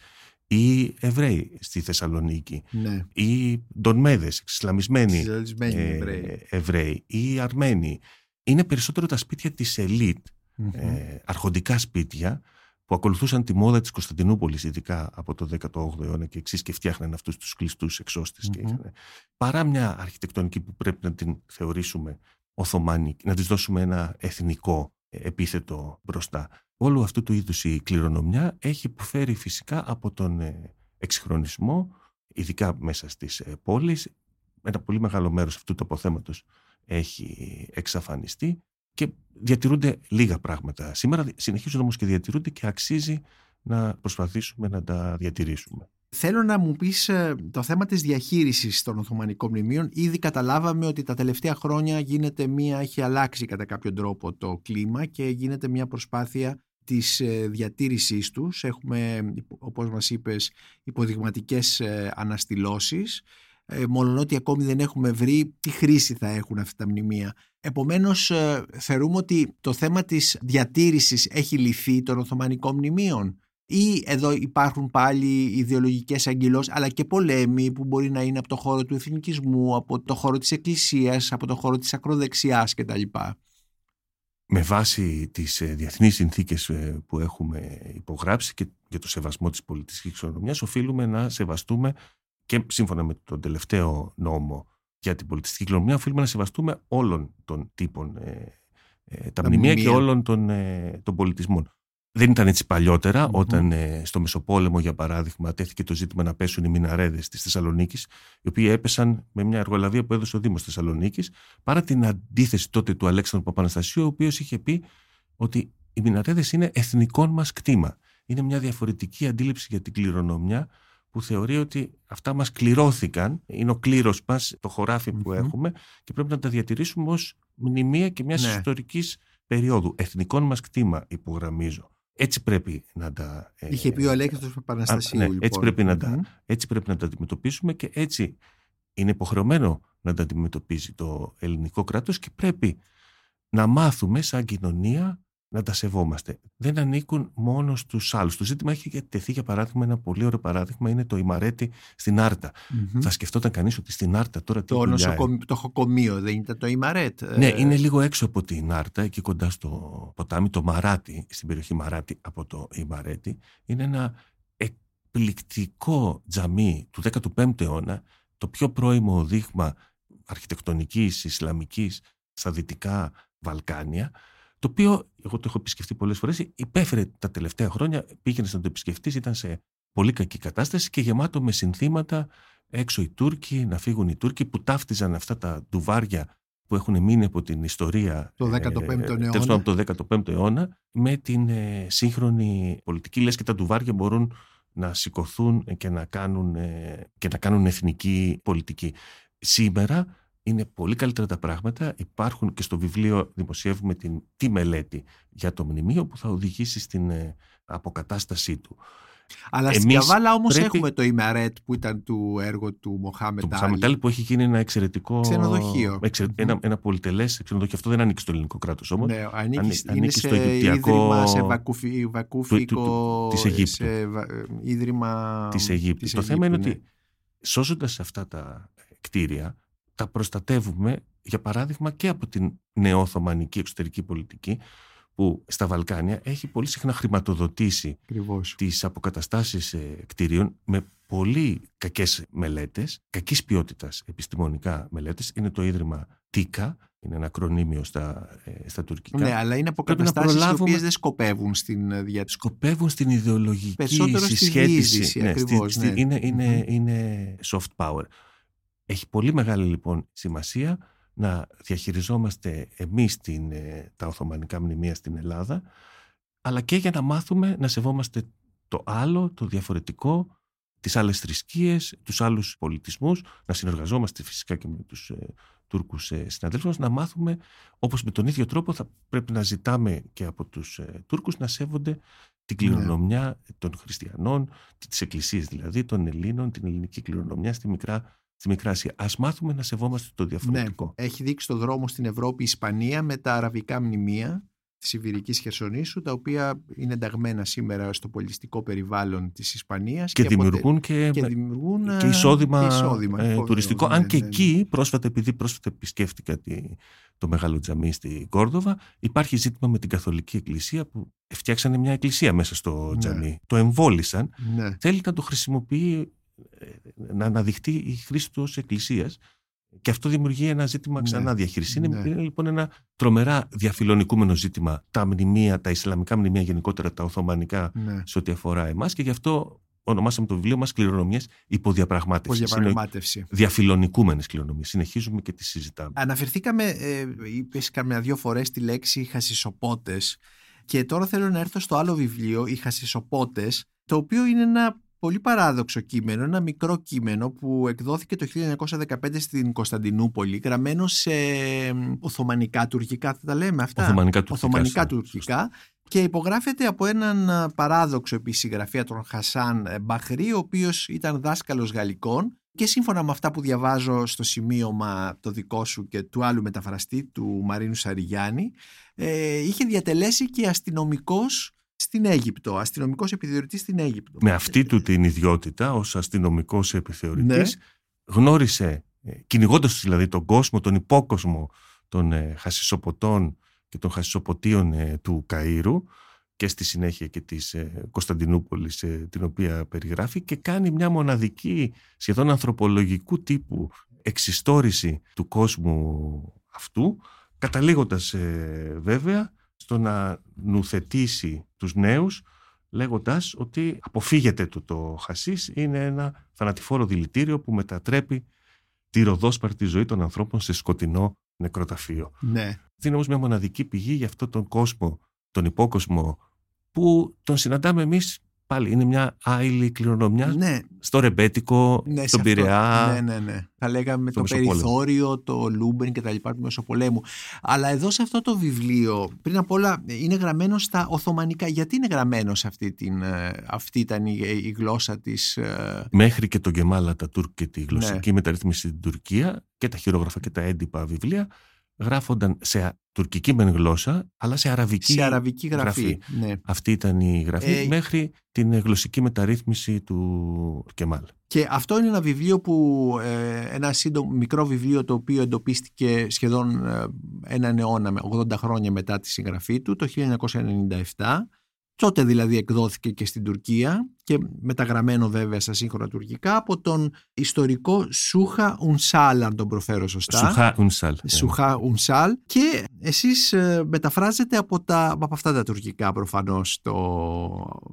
ή Εβραίοι στη Θεσσαλονίκη ναι. ή Ντονμέδες, εξισλαμισμένοι ε, Εβραίοι ή Αρμένοι. Είναι περισσότερο τα σπίτια της ελιτ ε, αρχοντικά σπίτια που ακολουθούσαν τη μόδα της Κωνσταντινούπολης ειδικά από το 18ο αιώνα και εξής και φτιάχναν αυτούς τους κλειστούς εξώστες mm-hmm. παρά μια αρχιτεκτονική που πρέπει να την θεωρήσουμε Οθωμάνικη, να της δώσουμε ένα εθνικό επίθετο μπροστά. Όλο αυτού του είδους η κληρονομιά έχει υποφέρει φυσικά από τον ε, εξυγχρονισμό, ειδικά μέσα στις ε, πόλεις. Ένα πολύ μεγάλο μέρος αυτού του αποθέματος έχει εξαφανιστεί και διατηρούνται λίγα πράγματα. Σήμερα συνεχίζουν όμως και διατηρούνται και αξίζει να προσπαθήσουμε να τα διατηρήσουμε. Θέλω να μου πεις ε, το θέμα της διαχείρισης των Οθωμανικών μνημείων. Ήδη καταλάβαμε ότι τα τελευταία χρόνια γίνεται μία, έχει αλλάξει κατά κάποιο τρόπο το κλίμα και γίνεται μία προσπάθεια της ε, διατήρησής τους. Έχουμε, όπως μας είπες, υποδειγματικές ε, αναστηλώσεις ε, ότι ακόμη δεν έχουμε βρει τι χρήση θα έχουν αυτά τα μνημεία. Επομένως ε, θεωρούμε ότι το θέμα της διατήρησης έχει λυθεί των Οθωμανικών μνημείων; Ή εδώ υπάρχουν πάλι ιδεολογικές αγγυλώσεις αλλά και πολέμοι που μπορεί να είναι από το χώρο του εθνικισμού, από το χώρο της εκκλησίας, από το χώρο της ακροδεξιάς κτλ. με βάση τις ε, διεθνείς συνθήκες ε, που έχουμε υπογράψει και για το σεβασμό της πολιτικής κληρονομιάς οφείλουμε να σεβαστούμε και σύμφωνα με τον τελευταίο νόμο για την πολιτιστική κληρονομιά οφείλουμε να σεβαστούμε όλων των τύπων τα, τα μνημεία και όλων των, των πολιτισμών. Δεν ήταν έτσι όταν ε, στο Μεσοπόλεμο, για παράδειγμα, τέθηκε το ζήτημα να πέσουν οι μιναρέδες της Θεσσαλονίκης, οι οποίοι έπεσαν με μια εργολαβία που έδωσε ο Δήμος Θεσσαλονίκης, παρά την αντίθεση τότε του Αλέξανδρου Παπαναστασίου, ο οποίος είχε πει ότι οι μιναρέδες είναι εθνικό μας κτήμα. Είναι μια διαφορετική αντίληψη για την κληρονομιά που θεωρεί ότι αυτά μας κληρώθηκαν, είναι ο κλήρος μας, το χωράφι που έχουμε και πρέπει να τα διατηρήσουμε ως μνημεία και μιας ναι. ιστορικής περίοδου. Εθνικών μας κτήμα υπογραμμίζω. Έτσι πρέπει να τα. Ε, Είχε πει ο Αλέξανδρος Παπαναστασίου. Ναι, λοιπόν. έτσι, πρέπει να τα, έτσι πρέπει να τα αντιμετωπίσουμε και έτσι είναι υποχρεωμένο να τα αντιμετωπίζει το ελληνικό κράτος και πρέπει να μάθουμε σαν κοινωνία να τα σεβόμαστε. Δεν ανήκουν μόνο στους άλλους. Το ζήτημα έχει τεθεί, για παράδειγμα, ένα πολύ ωραίο παράδειγμα είναι το ημαρέτη στην Άρτα. Mm-hmm. Θα σκεφτόταν κανείς ότι στην Άρτα τώρα τι το, νοσοκομείο, το χοκομείο δεν ήταν το ημαρέτ. Ναι, ε, είναι λίγο έξω από την Άρτα, εκεί κοντά στο ποτάμι, το Μαράτι, στην περιοχή Μαράτι από το ημαρέτη. Είναι ένα εκπληκτικό τζαμί του 15ου αιώνα, το πιο πρώιμο δείγμα αρχιτεκτονικής, ισλαμικής στα δυτικά Βαλκάνια το οποίο εγώ το έχω επισκεφτεί πολλές φορές, υπέφερε τα τελευταία χρόνια, πήγαινες να το επισκεφτείς, ήταν σε πολύ κακή κατάσταση και γεμάτο με συνθήματα έξω οι Τούρκοι, να φύγουν οι Τούρκοι που ταύτιζαν αυτά τα ντουβάρια που έχουν μείνει από την ιστορία το 15ο ε, αιώνα. το 15ο αιώνα με την ε, σύγχρονη πολιτική. Λες και τα ντουβάρια μπορούν να σηκωθούν και να κάνουν, ε, και να κάνουν εθνική πολιτική. Σήμερα είναι πολύ καλύτερα τα πράγματα. Υπάρχουν και στο βιβλίο δημοσιεύουμε την, τη μελέτη για το μνημείο που θα οδηγήσει στην ε, αποκατάστασή του. Αλλά στην Καβάλα όμως έχουμε το Ιμαρέτ που ήταν του έργου του Μοχάμετ Το Μοχάμετ που έχει γίνει ένα εξαιρετικό. Ξενοδοχείο. Ένα, ένα πολυτελές ξενοδοχείο. Αυτό δεν ανήκει στο ελληνικό κράτος όμως. Ναι, ανήκει, ανήκει, είναι στο Αιγυπτιακό. Ίδρυμα σε βακουφι, βακούφικο. Της Αιγύπτου. Σε ίδρυμα. Της Αιγύπτου. Το θέμα είναι ότι ναι. σώζοντας αυτά τα κτίρια τα προστατεύουμε, για παράδειγμα, και από την νεοοθωμανική εξωτερική πολιτική, που στα Βαλκάνια έχει πολύ συχνά χρηματοδοτήσει Ακριβώς. τις αποκαταστάσεις ε, κτηρίων με πολύ κακές μελέτες, κακής ποιότητας επιστημονικά μελέτες. Είναι το Ίδρυμα ΤΙΚΑ, είναι ένα ακρονίμιο στα, ε, στα τουρκικά. Ναι, αλλά είναι αποκαταστάσεις προλάβουμε... οι οποίες δεν σκοπεύουν στην ε, διατήρηση. Σκοπεύουν στην ιδεολογική Περισσότερο συσχέτιση. ναι, ακριβώς, στη, ναι. είναι, είναι, είναι soft power. Έχει πολύ μεγάλη λοιπόν σημασία να διαχειριζόμαστε εμείς την, ε, τα Οθωμανικά μνημεία στην Ελλάδα αλλά και για να μάθουμε να σεβόμαστε το άλλο, το διαφορετικό, τις άλλες θρησκείες, τους άλλους πολιτισμούς, να συνεργαζόμαστε φυσικά και με τους ε, Τούρκους ε, συναδέλφους μας, να μάθουμε όπως με τον ίδιο τρόπο θα πρέπει να ζητάμε και από τους ε, Τούρκους να σέβονται την ναι. κληρονομιά των χριστιανών, τις εκκλησίες δηλαδή, των Ελλήνων, την ελληνική κληρονομιά στη μικρά στη Μικράς Ασία. Ας μάθουμε να σεβόμαστε το διαφορετικό. Ναι. Έχει δείξει το δρόμο στην Ευρώπη η Ισπανία με τα αραβικά μνημεία της Ιβηρικής Χερσονήσου, τα οποία είναι ενταγμένα σήμερα στο πολιτιστικό περιβάλλον της Ισπανίας. Και, και δημιουργούν και, και, δημιουργούν και ε, εισόδημα, εισόδημα ε, τουριστικό. Ναι, αν και ναι, εκεί, ναι. πρόσφατα, επειδή πρόσφατα επισκέφτηκα τη, το Μεγάλο Τζαμί στη Κόρδοβα, υπάρχει ζήτημα με την Καθολική Εκκλησία που φτιάξανε μια εκκλησία μέσα στο ναι. τζαμί. Το εμβόλησαν. Θέλει να το χρησιμοποιεί να αναδειχτεί η χρήση του ως εκκλησίας και αυτό δημιουργεί ένα ζήτημα ξανά ναι. διαχείριση. Είναι, ναι. λοιπόν ένα τρομερά διαφιλονικούμενο ζήτημα τα μνημεία, τα Ισλαμικά μνημεία γενικότερα, τα Οθωμανικά ναι. σε ό,τι αφορά εμάς και γι' αυτό ονομάσαμε το βιβλίο μας κληρονομιές υποδιαπραγμάτευσης. Υποδιαπραγμάτευση. Διαφιλονικούμενες κληρονομίες. Συνεχίζουμε και τις συζητάμε. Αναφερθήκαμε, ε, είπες καμιά δύο φορές τη λέξη χασισοπότες και τώρα θέλω να έρθω στο άλλο βιβλίο, οι χασισοπότες, το οποίο είναι ένα πολύ παράδοξο κείμενο, ένα μικρό κείμενο που εκδόθηκε το 1915 στην Κωνσταντινούπολη, γραμμένο σε Οθωμανικά τουρκικά, θα τα λέμε αυτά; Οθωμανικά τουρκικά. Οθωμανικά τουρκικά και υπογράφεται από έναν παράδοξο επισυγγραφέα τον Χασάν Μπαχρή, ο οποίος ήταν δάσκαλος γαλλικών και σύμφωνα με αυτά που διαβάζω στο σημείωμα το δικό σου και του άλλου μεταφραστή, του Μαρίνου Σαριγιάννη, ε, είχε διατελέσει και αστυνομικός στην Αίγυπτο, αστυνομικός επιθεωρητής στην Αίγυπτο. Με αυτή του την ιδιότητα ως αστυνομικός επιθεωρητής, ναι. γνώρισε, ε, κυνηγώντας δηλαδή τον κόσμο, τον υπόκοσμο των ε, χασισοποτών και των χασισοποτίων ε, του Καΐρου και στη συνέχεια και της ε, Κωνσταντινούπολης ε, την οποία περιγράφει και κάνει μια μοναδική σχεδόν ανθρωπολογικού τύπου εξιστόρηση του κόσμου αυτού καταλήγοντας βέβαια στο να νουθετήσει τους νέους λέγοντας ότι αποφύγετε το, το χασίς είναι ένα θανατηφόρο δηλητήριο που μετατρέπει τη ροδόσπαρτη ζωή των ανθρώπων σε σκοτεινό νεκροταφείο. Ναι. Είναι όμως μια μοναδική πηγή για αυτόν τον κόσμο, τον υπόκοσμο που τον συναντάμε εμείς Πάλι είναι μια άειλη κληρονομιά ναι. στο ρεμπέτικο, ναι, στον Πειραιά. Ναι, ναι, ναι. Θα λέγαμε το περιθώριο, το λούμπεν και τα λοιπά του Μεσοπολέμου. Αλλά εδώ σε αυτό το βιβλίο, πριν απ' όλα, είναι γραμμένο στα Οθωμανικά. Γιατί είναι γραμμένο σε αυτή, την, ε, αυτή ήταν η, η γλώσσα της. Ε, Μέχρι και τον Κεμάλ Ατατούρκ και τη γλωσσική ναι. μεταρρύθμιση στην Τουρκία και τα χειρόγραφα και τα έντυπα βιβλία γράφονταν σε τουρκική μεν γλώσσα, αλλά σε αραβική, σε αραβική γραφή. Ναι. Αυτή ήταν η γραφή ε, μέχρι την γλωσσική μεταρρύθμιση του Κεμάλ. Και αυτό είναι ένα βιβλίο που, ε, ένα σύντομο μικρό βιβλίο το οποίο εντοπίστηκε σχεδόν ε, έναν αιώνα, 80 χρόνια μετά τη συγγραφή του, το 1997 Τότε δηλαδή εκδόθηκε και στην Τουρκία και μεταγραμμένο βέβαια στα σύγχρονα τουρκικά από τον ιστορικό Σούχα Ουνσάλ, αν τον προφέρω σωστά. Σούχα Ουνσάλ. Ναι. Σούχα Ουνσάλ. Και εσείς ε, μεταφράζετε από, τα, από αυτά τα τουρκικά προφανώς. Το,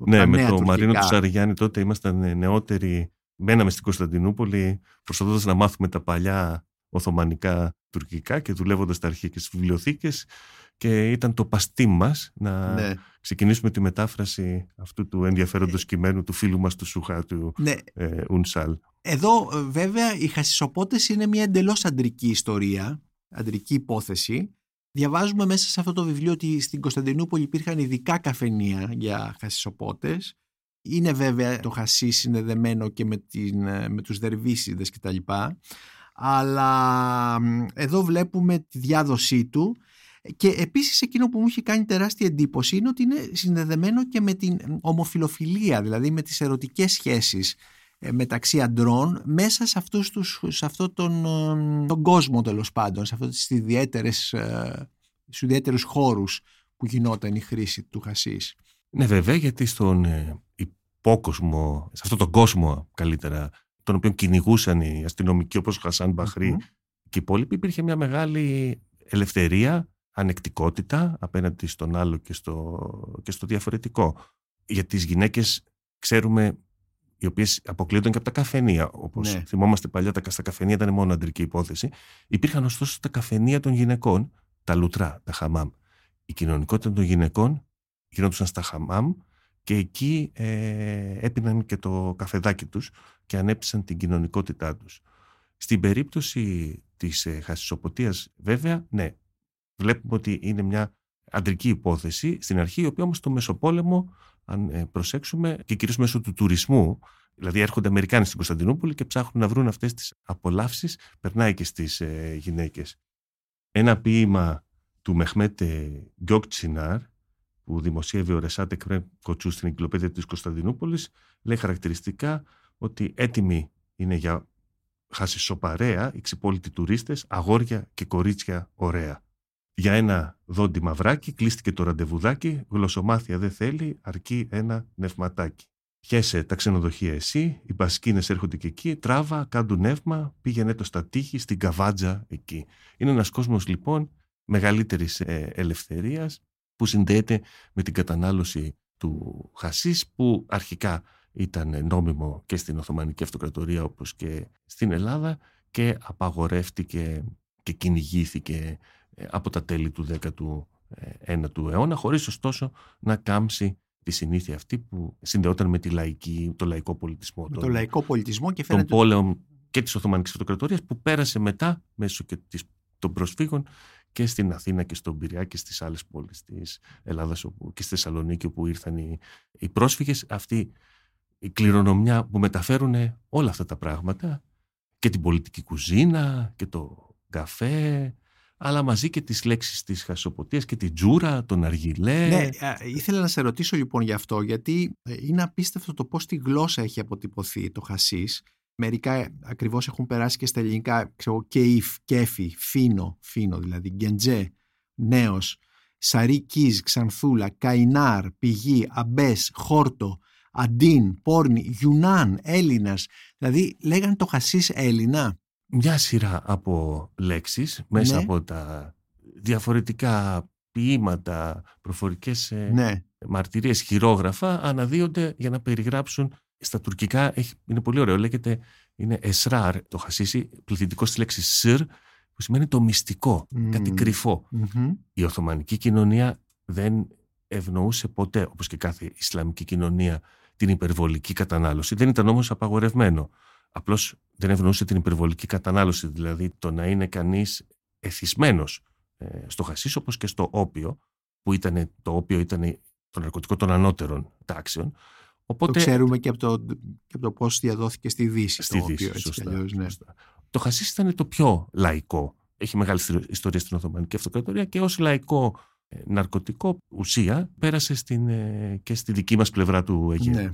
ναι, με τον Μαρίνο του Σαριγιάννη τότε ήμασταν νεότεροι. Μέναμε στην Κωνσταντινούπολη προσπαθώντας να μάθουμε τα παλιά Οθωμανικά τουρκικά και δουλεύοντας τα αρχεία και στις βιβλιοθήκες και ήταν το παστί μας να ναι. ξεκινήσουμε τη μετάφραση αυτού του ενδιαφέροντος ε... κειμένου του φίλου μας του Σούχα του ναι. ε, Ουνσάλ. Εδώ ε, βέβαια οι χασισοπότες είναι μια εντελώς αντρική ιστορία, αντρική υπόθεση. Διαβάζουμε μέσα σε αυτό το βιβλίο ότι στην Κωνσταντινούπολη υπήρχαν ειδικά καφενεία για χασισοπότες. Είναι βέβαια το χασί συνδεδεμένο και με, την, ε, με τους δερβίσιδες κτλ. Αλλά εδώ βλέπουμε τη διάδοσή του και επίσης εκείνο που μου έχει κάνει τεράστια εντύπωση είναι ότι είναι συνδεδεμένο και με την ομοφιλοφιλία, δηλαδή με τις ερωτικές σχέσεις ε, μεταξύ αντρών μέσα σε, αυτούς τους, σε αυτόν τον, ε, τον κόσμο τέλος πάντων, σε αυτούς τους ιδιαίτερες, ε, στους ιδιαίτερους χώρους που γινόταν η χρήση του χασίς. Ναι βέβαια γιατί στον υπόκοσμο, σε αυτόν τον κόσμο καλύτερα, τον οποίο κυνηγούσαν οι αστυνομικοί όπως ο Χασάν Μπαχρή και οι υπόλοιποι υπήρχε μια μεγάλη ελευθερία ανεκτικότητα απέναντι στον άλλο και στο, και στο διαφορετικό. Για τις γυναίκες ξέρουμε οι οποίες αποκλείονταν και από τα καφενεία. Όπως ναι. θυμόμαστε παλιά, τα, στα καφενεία ήταν μόνο αντρική υπόθεση. Υπήρχαν ωστόσο τα καφενεία των γυναικών, τα λουτρά, τα χαμάμ. Η κοινωνικότητα των γυναικών γινόντουσαν στα χαμάμ και εκεί ε, έπιναν και το καφεδάκι τους και ανέπτυσαν την κοινωνικότητά τους. Στην περίπτωση της ε, χασισοποτίας βέβαια, ναι, βλέπουμε ότι είναι μια αντρική υπόθεση στην αρχή, η οποία όμως στο Μεσοπόλεμο, αν ε, προσέξουμε, και κυρίως μέσω του τουρισμού, δηλαδή έρχονται Αμερικάνοι στην Κωνσταντινούπολη και ψάχνουν να βρουν αυτές τις απολαύσεις, περνάει και στις ε, γυναίκες. Ένα ποίημα του Μεχμέτε Γκιόκτσινάρ, που δημοσίευε ο Ρεσάτε Κρέν Κοτσού στην εγκυκλοπαίδεια της Κωνσταντινούπολης, λέει χαρακτηριστικά ότι έτοιμοι είναι για χασισοπαρέα, οι ξυπόλοιτοι τουρίστες, αγόρια και κορίτσια ωραία. Για ένα δόντι μαυράκι κλείστηκε το ραντεβουδάκι, γλωσσομάθεια δεν θέλει, αρκεί ένα νευματάκι. Χέσε τα ξενοδοχεία εσύ, οι μπασκίνες έρχονται και εκεί, τράβα, κάντου νεύμα, πήγαινε το στα τείχη, στην καβάτζα εκεί. Είναι ένας κόσμος λοιπόν μεγαλύτερης ε, ελευθερίας που συνδέεται με την κατανάλωση του χασίς που αρχικά ήταν νόμιμο και στην Οθωμανική Αυτοκρατορία όπως και στην Ελλάδα και απαγορεύτηκε και κυνηγήθηκε ε, από τα τέλη του 19ου αιώνα, χωρίς ωστόσο να κάμψει τη συνήθεια αυτή που συνδεόταν με τη λαϊκή, το λαϊκό πολιτισμό. Με τον, λαϊκό πολιτισμό και φαίνεται... Τον πόλεμο και της Οθωμανικής Αυτοκρατορίας που πέρασε μετά μέσω και της, των προσφύγων και στην Αθήνα και στον Πειραιά και στις άλλες πόλεις της Ελλάδας όπου, και στη Θεσσαλονίκη όπου ήρθαν οι, οι πρόσφυγες. Αυτή η κληρονομιά που μεταφέρουν όλα αυτά τα πράγματα και την πολιτική κουζίνα και το καφέ αλλά μαζί και τις λέξεις της χασισοποτίας και την τζούρα, τον αργιλέ. Ναι, ήθελα να σε ρωτήσω λοιπόν γι' αυτό, γιατί ε, είναι απίστευτο το πώς τη γλώσσα έχει αποτυπωθεί το χασίς. Μερικά ακριβώς έχουν περάσει και στα ελληνικά, ξέρω, κεΐφ, κέφι, φίνο, φίνο δηλαδή, γκεντζέ, νέος. Sarı kız, Ξανθούλα, Kaynar, Πηγή, Ebes, Χόρτο, Αντίν, Πόρνη, Yunan, Έλληνας. Δηλαδή λέγανε το χασίς Έλληνα. Μια σειρά από λέξεις μέσα Ναι. από τα διαφορετικά ποίηματα, προφορικές ε, Ναι. μαρτυρίες, χειρόγραφα αναδύονται για να περιγράψουν στα τουρκικά έχει, είναι πολύ ωραίο, λέγεται είναι εσράρ το χασίσι, πληθυντικό στη λέξη σιρ που σημαίνει το μυστικό, Μμμ. κάτι κρυφό. Μμμ. Η Οθωμανική κοινωνία δεν ευνοούσε ποτέ, όπως και κάθε Ισλαμική κοινωνία, την υπερβολική κατανάλωση. Δεν ήταν όμως απαγορευμένο. Απλώς δεν ευνοούσε την υπερβολική κατανάλωση, δηλαδή το να είναι κανείς εθισμένος ε, στο χασίς όπως και στο όπιο, που ήταν, το όπιο ήταν το ναρκωτικό των ανώτερων τάξεων. Το Οπότε, ξέρουμε και από το, και από το πώς διαδόθηκε στη Δύση. Στη το Δύση, όπιο, έτσι σωστά, κι αλλιώς, ναι. σωστά. Το χασίς ήταν το πιο λαϊκό. Έχει μεγάλη στρο- ιστορία στην Οθωμανική Αυτοκρατορία και ως λαϊκό ε, ναρκωτικό ουσία πέρασε στην, ε, και στη δική μας πλευρά του Αιγαίου. Ναι.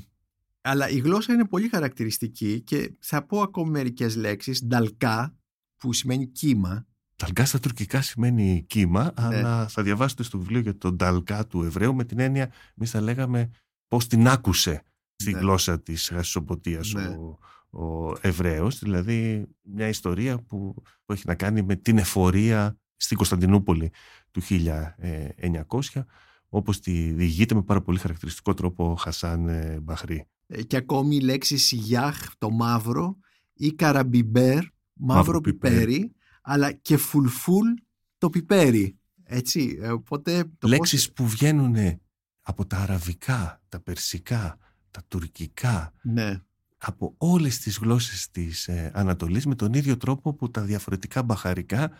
Αλλά η γλώσσα είναι πολύ χαρακτηριστική και θα πω ακόμη μερικές λέξεις. Νταλκά, που σημαίνει κύμα. Ταλκά στα τουρκικά σημαίνει κύμα, Ναι. αλλά θα διαβάσετε στο βιβλίο για τον Ταλκά του Εβραίου με την έννοια, εμείς θα λέγαμε πώς την άκουσε στη Ναι. γλώσσα της χασισοποτίας Ναι. ο, ο Εβραίος, δηλαδή μια ιστορία που, που έχει να κάνει με την εφορία στην Κωνσταντινούπολη του 1900, όπως τη διηγείται με πάρα πολύ χαρακτηριστικό τρόπο ο Χασάν ε, Μπαχρή. Ε, Και ακόμη οι λέξεις γιάχ, το μαύρο, ή καραμπιμπέρ, μαύρο, Μαύρο πιπέρι. πιπέρι, αλλά και φουλφούλ, το πιπέρι. Έτσι, ε, οπότε... Το Λέξεις που βγαίνουν από τα αραβικά, τα περσικά, τα τουρκικά, πώς- Ναι, από όλες τις γλώσσες της ε, Ανατολής με τον ίδιο τρόπο που τα διαφορετικά μπαχαρικά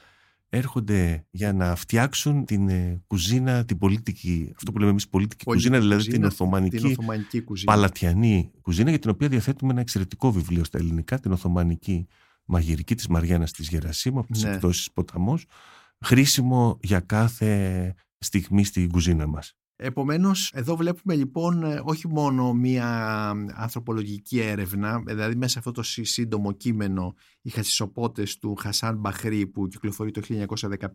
έρχονται για να φτιάξουν την ε, κουζίνα, την πολιτική, αυτό που λέμε εμείς πολιτική, Πολιτική κουζίνα, δηλαδή κουζίνα, την Οθωμανική την Οθωμανική κουζίνα. παλατιανή κουζίνα για την οποία διαθέτουμε ένα εξαιρετικό βιβλίο στα ελληνικά, την Οθωμανική μαγειρική της Μαριάννας της Γερασίμου από τις Ναι. εκδόσεις Ποταμός, χρήσιμο για κάθε στιγμή στην κουζίνα μας. Επομένως, εδώ βλέπουμε λοιπόν ε, όχι μόνο μία ανθρωπολογική έρευνα, ε, δηλαδή μέσα σε αυτό το σύ- σύντομο κείμενο οι χασισοπότες του Χασάν Μπαχρή που κυκλοφορεί το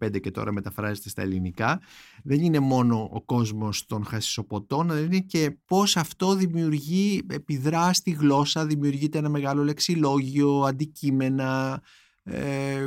1915 και τώρα μεταφράζεται στα ελληνικά, δεν είναι μόνο ο κόσμος των χασισοποτών, αλλά είναι και πώς αυτό δημιουργεί, επιδρά στη γλώσσα, δημιουργείται ένα μεγάλο λεξιλόγιο, αντικείμενα, ε,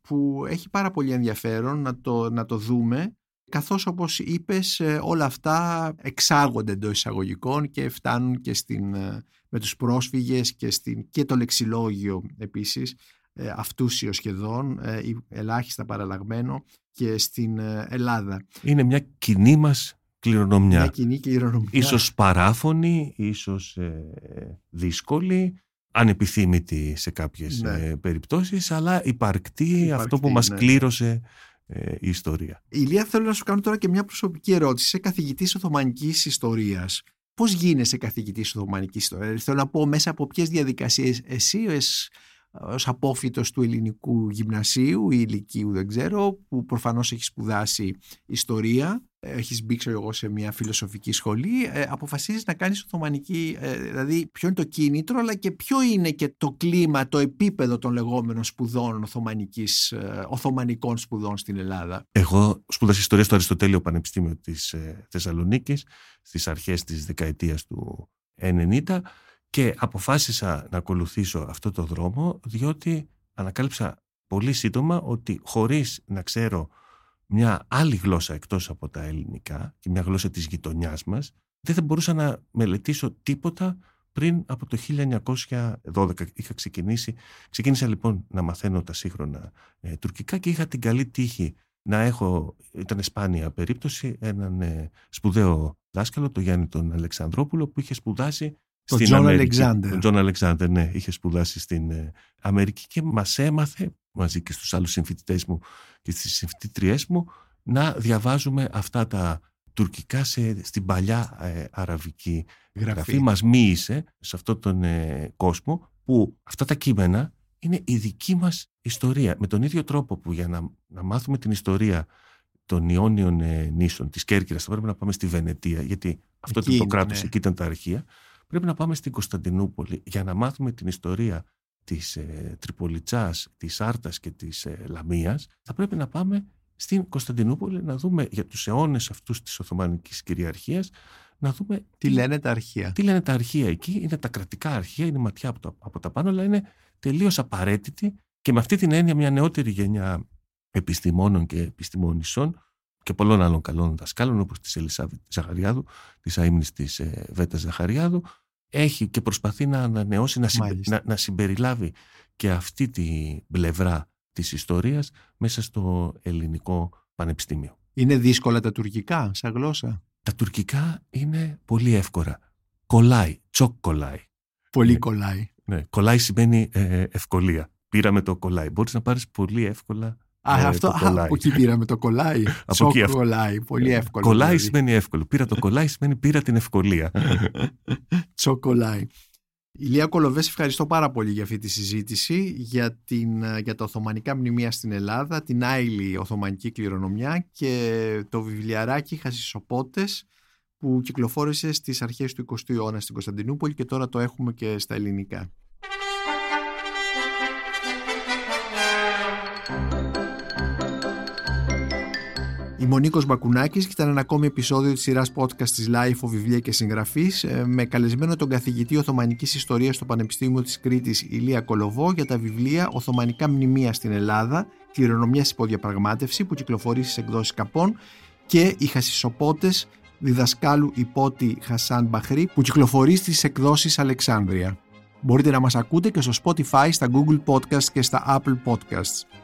που έχει πάρα πολύ ενδιαφέρον να το, να το δούμε καθώς όπως είπες ε, όλα αυτά εξάγονται εντός εισαγωγικών και φτάνουν και στην, ε, με τους πρόσφυγες και, στην, και το λεξιλόγιο επίσης ε, αυτούσιο σχεδόν, ε, ή ελάχιστα παραλλαγμένο και στην ε, Ελλάδα. Είναι μια κοινή μας κληρονομιά. Μια κοινή κληρονομιά. Ίσως παράφωνη, ίσως ε, δύσκολη, ανεπιθύμητη σε κάποιες Ναι. ε, περιπτώσεις, αλλά υπαρκτή, Υπαρκτή, αυτό που μας ναι. κλήρωσε ε, η ιστορία. Ηλία θέλω να σου κάνω τώρα και μια προσωπική ερώτηση. Είσαι καθηγητής Οθωμανικής Ιστορίας. Πώς γίνεσαι καθηγητής Οθωμανικής Ιστορίας; Θέλω να πω μέσα από ποιες διαδικασίες εσύ ως, ως απόφοιτος του ελληνικού γυμνασίου ή ηλικίου δεν ξέρω που προφανώς έχεις σπουδάσει ιστορία έχεις μπει ξέρω εγώ σε μια φιλοσοφική σχολή ε, αποφασίζεις να κάνεις Οθωμανική ε, δηλαδή ποιο είναι το κίνητρο αλλά και ποιο είναι και το κλίμα, το επίπεδο των λεγόμενων σπουδών Οθωμανικής, ε, Οθωμανικών σπουδών στην Ελλάδα. Εγώ σπούδασα ιστορία στο Αριστοτέλειο Πανεπιστήμιο της ε, Θεσσαλονίκης στις αρχές της δεκαετίας του 90 και αποφάσισα να ακολουθήσω αυτό το δρόμο διότι ανακάλυψα πολύ σύντομα ότι χωρίς να ξέρω μια άλλη γλώσσα εκτός από τα ελληνικά και μια γλώσσα της γειτονιάς μας δεν θα μπορούσα να μελετήσω τίποτα πριν από το 1912 είχα ξεκινήσει. Ξεκίνησα λοιπόν να μαθαίνω τα σύγχρονα ε, τουρκικά και είχα την καλή τύχη να έχω, ήταν σπάνια περίπτωση, έναν ε, σπουδαίο δάσκαλο, τον Γιάννη τον Αλεξανδρόπουλο, που είχε σπουδάσει Τον στην John Αμερική. Alexander. Τον Τζον Αλεξάνδερ, ναι, είχε σπουδάσει στην ε, Αμερική και μας έμαθε μαζί και στους άλλους συμφοιτητές μου και στις συμφοιτήτριές μου να διαβάζουμε αυτά τα τουρκικά σε, στην παλιά ε, αραβική γραφή. Γραφή. Μας μύησε σε αυτόν τον ε, κόσμο που αυτά τα κείμενα είναι η δική μας ιστορία. Με τον ίδιο τρόπο που για να, να μάθουμε την ιστορία των Ιόνιων ε, νήσων, της Κέρκυρας, θα πρέπει να πάμε στη Βενετία, γιατί αυτό Εκεί ήταν το είναι, κράτος, ναι. εκεί ήταν τα αρχεία. Πρέπει να πάμε στην Κωνσταντινούπολη για να μάθουμε την ιστορία της ε, Τριπολιτσάς, της Άρτας και της ε, Λαμίας. Θα πρέπει να πάμε στην Κωνσταντινούπολη να δούμε για τους αιώνες αυτούς της Οθωμανικής κυριαρχίας να δούμε τι, λένε τα αρχεία. Τι λένε τα αρχεία εκεί. Είναι τα κρατικά αρχεία, είναι ματιά από τα, από τα πάνω, αλλά είναι τελείως απαραίτητη και με αυτή την έννοια μια νεότερη γενιά επιστημόνων και επιστημονισών και πολλών άλλων καλών δασκάλων όπως της Ελισάβη Ζαχαριάδου, της αείμνης της ε, Βέτας Ζαχαριάδου έχει και προσπαθεί να ανανεώσει, να, να, να συμπεριλάβει και αυτή τη πλευρά της ιστορίας μέσα στο ελληνικό πανεπιστήμιο. Είναι δύσκολα τα τουρκικά σαν γλώσσα; Τα τουρκικά είναι πολύ εύκολα. Κολλάει, τσοκ κολλάει. Πολύ ναι. κολλάει. Ναι, κολλάει σημαίνει ε, ευκολία. Πήραμε το κολλάει. Μπορείς να πάρεις πολύ εύκολα Α, ε, αυτό, το από εκεί πήραμε το κολλάει. από εκεί κολλάει, πολύ ε, εύκολο. Κολλάει δηλαδή. σημαίνει εύκολο. Πήρα το κολλάει σημαίνει πήρα την ευκολία. Τσοκολάει. Ηλία Κολοβές, ευχαριστώ πάρα πολύ για αυτή τη συζήτηση, για, την, για τα Οθωμανικά μνημεία στην Ελλάδα, την άειλη Οθωμανική κληρονομιά και το βιβλιαράκι Χασισοπότες που κυκλοφόρησε στις αρχές του 20ου αιώνα στην Κωνσταντινούπολη και τώρα το έχουμε και στα ελληνικά. Η Μονίκος Μπακουνάκης και ήταν ένα ακόμη επεισόδιο της σειράς podcast της Life of Βιβλία και Συγγραφής ε, με καλεσμένο τον καθηγητή Οθωμανικής Ιστορίας στο Πανεπιστήμιο της Κρήτης Ηλία Κολοβό για τα βιβλία Οθωμανικά Μνημεία στην Ελλάδα, Κληρονομιά Υποδιαπραγμάτευση που κυκλοφορεί στις εκδόσεις Καπών και Οι Χασισοπότες διδασκάλου υπότη Χασάν Μπαχρή που κυκλοφορεί στις εκδόσεις Αλεξάνδρεια. Μπορείτε να μας ακούτε και στο Spotify, στα Google Podcasts και στα Apple Podcasts.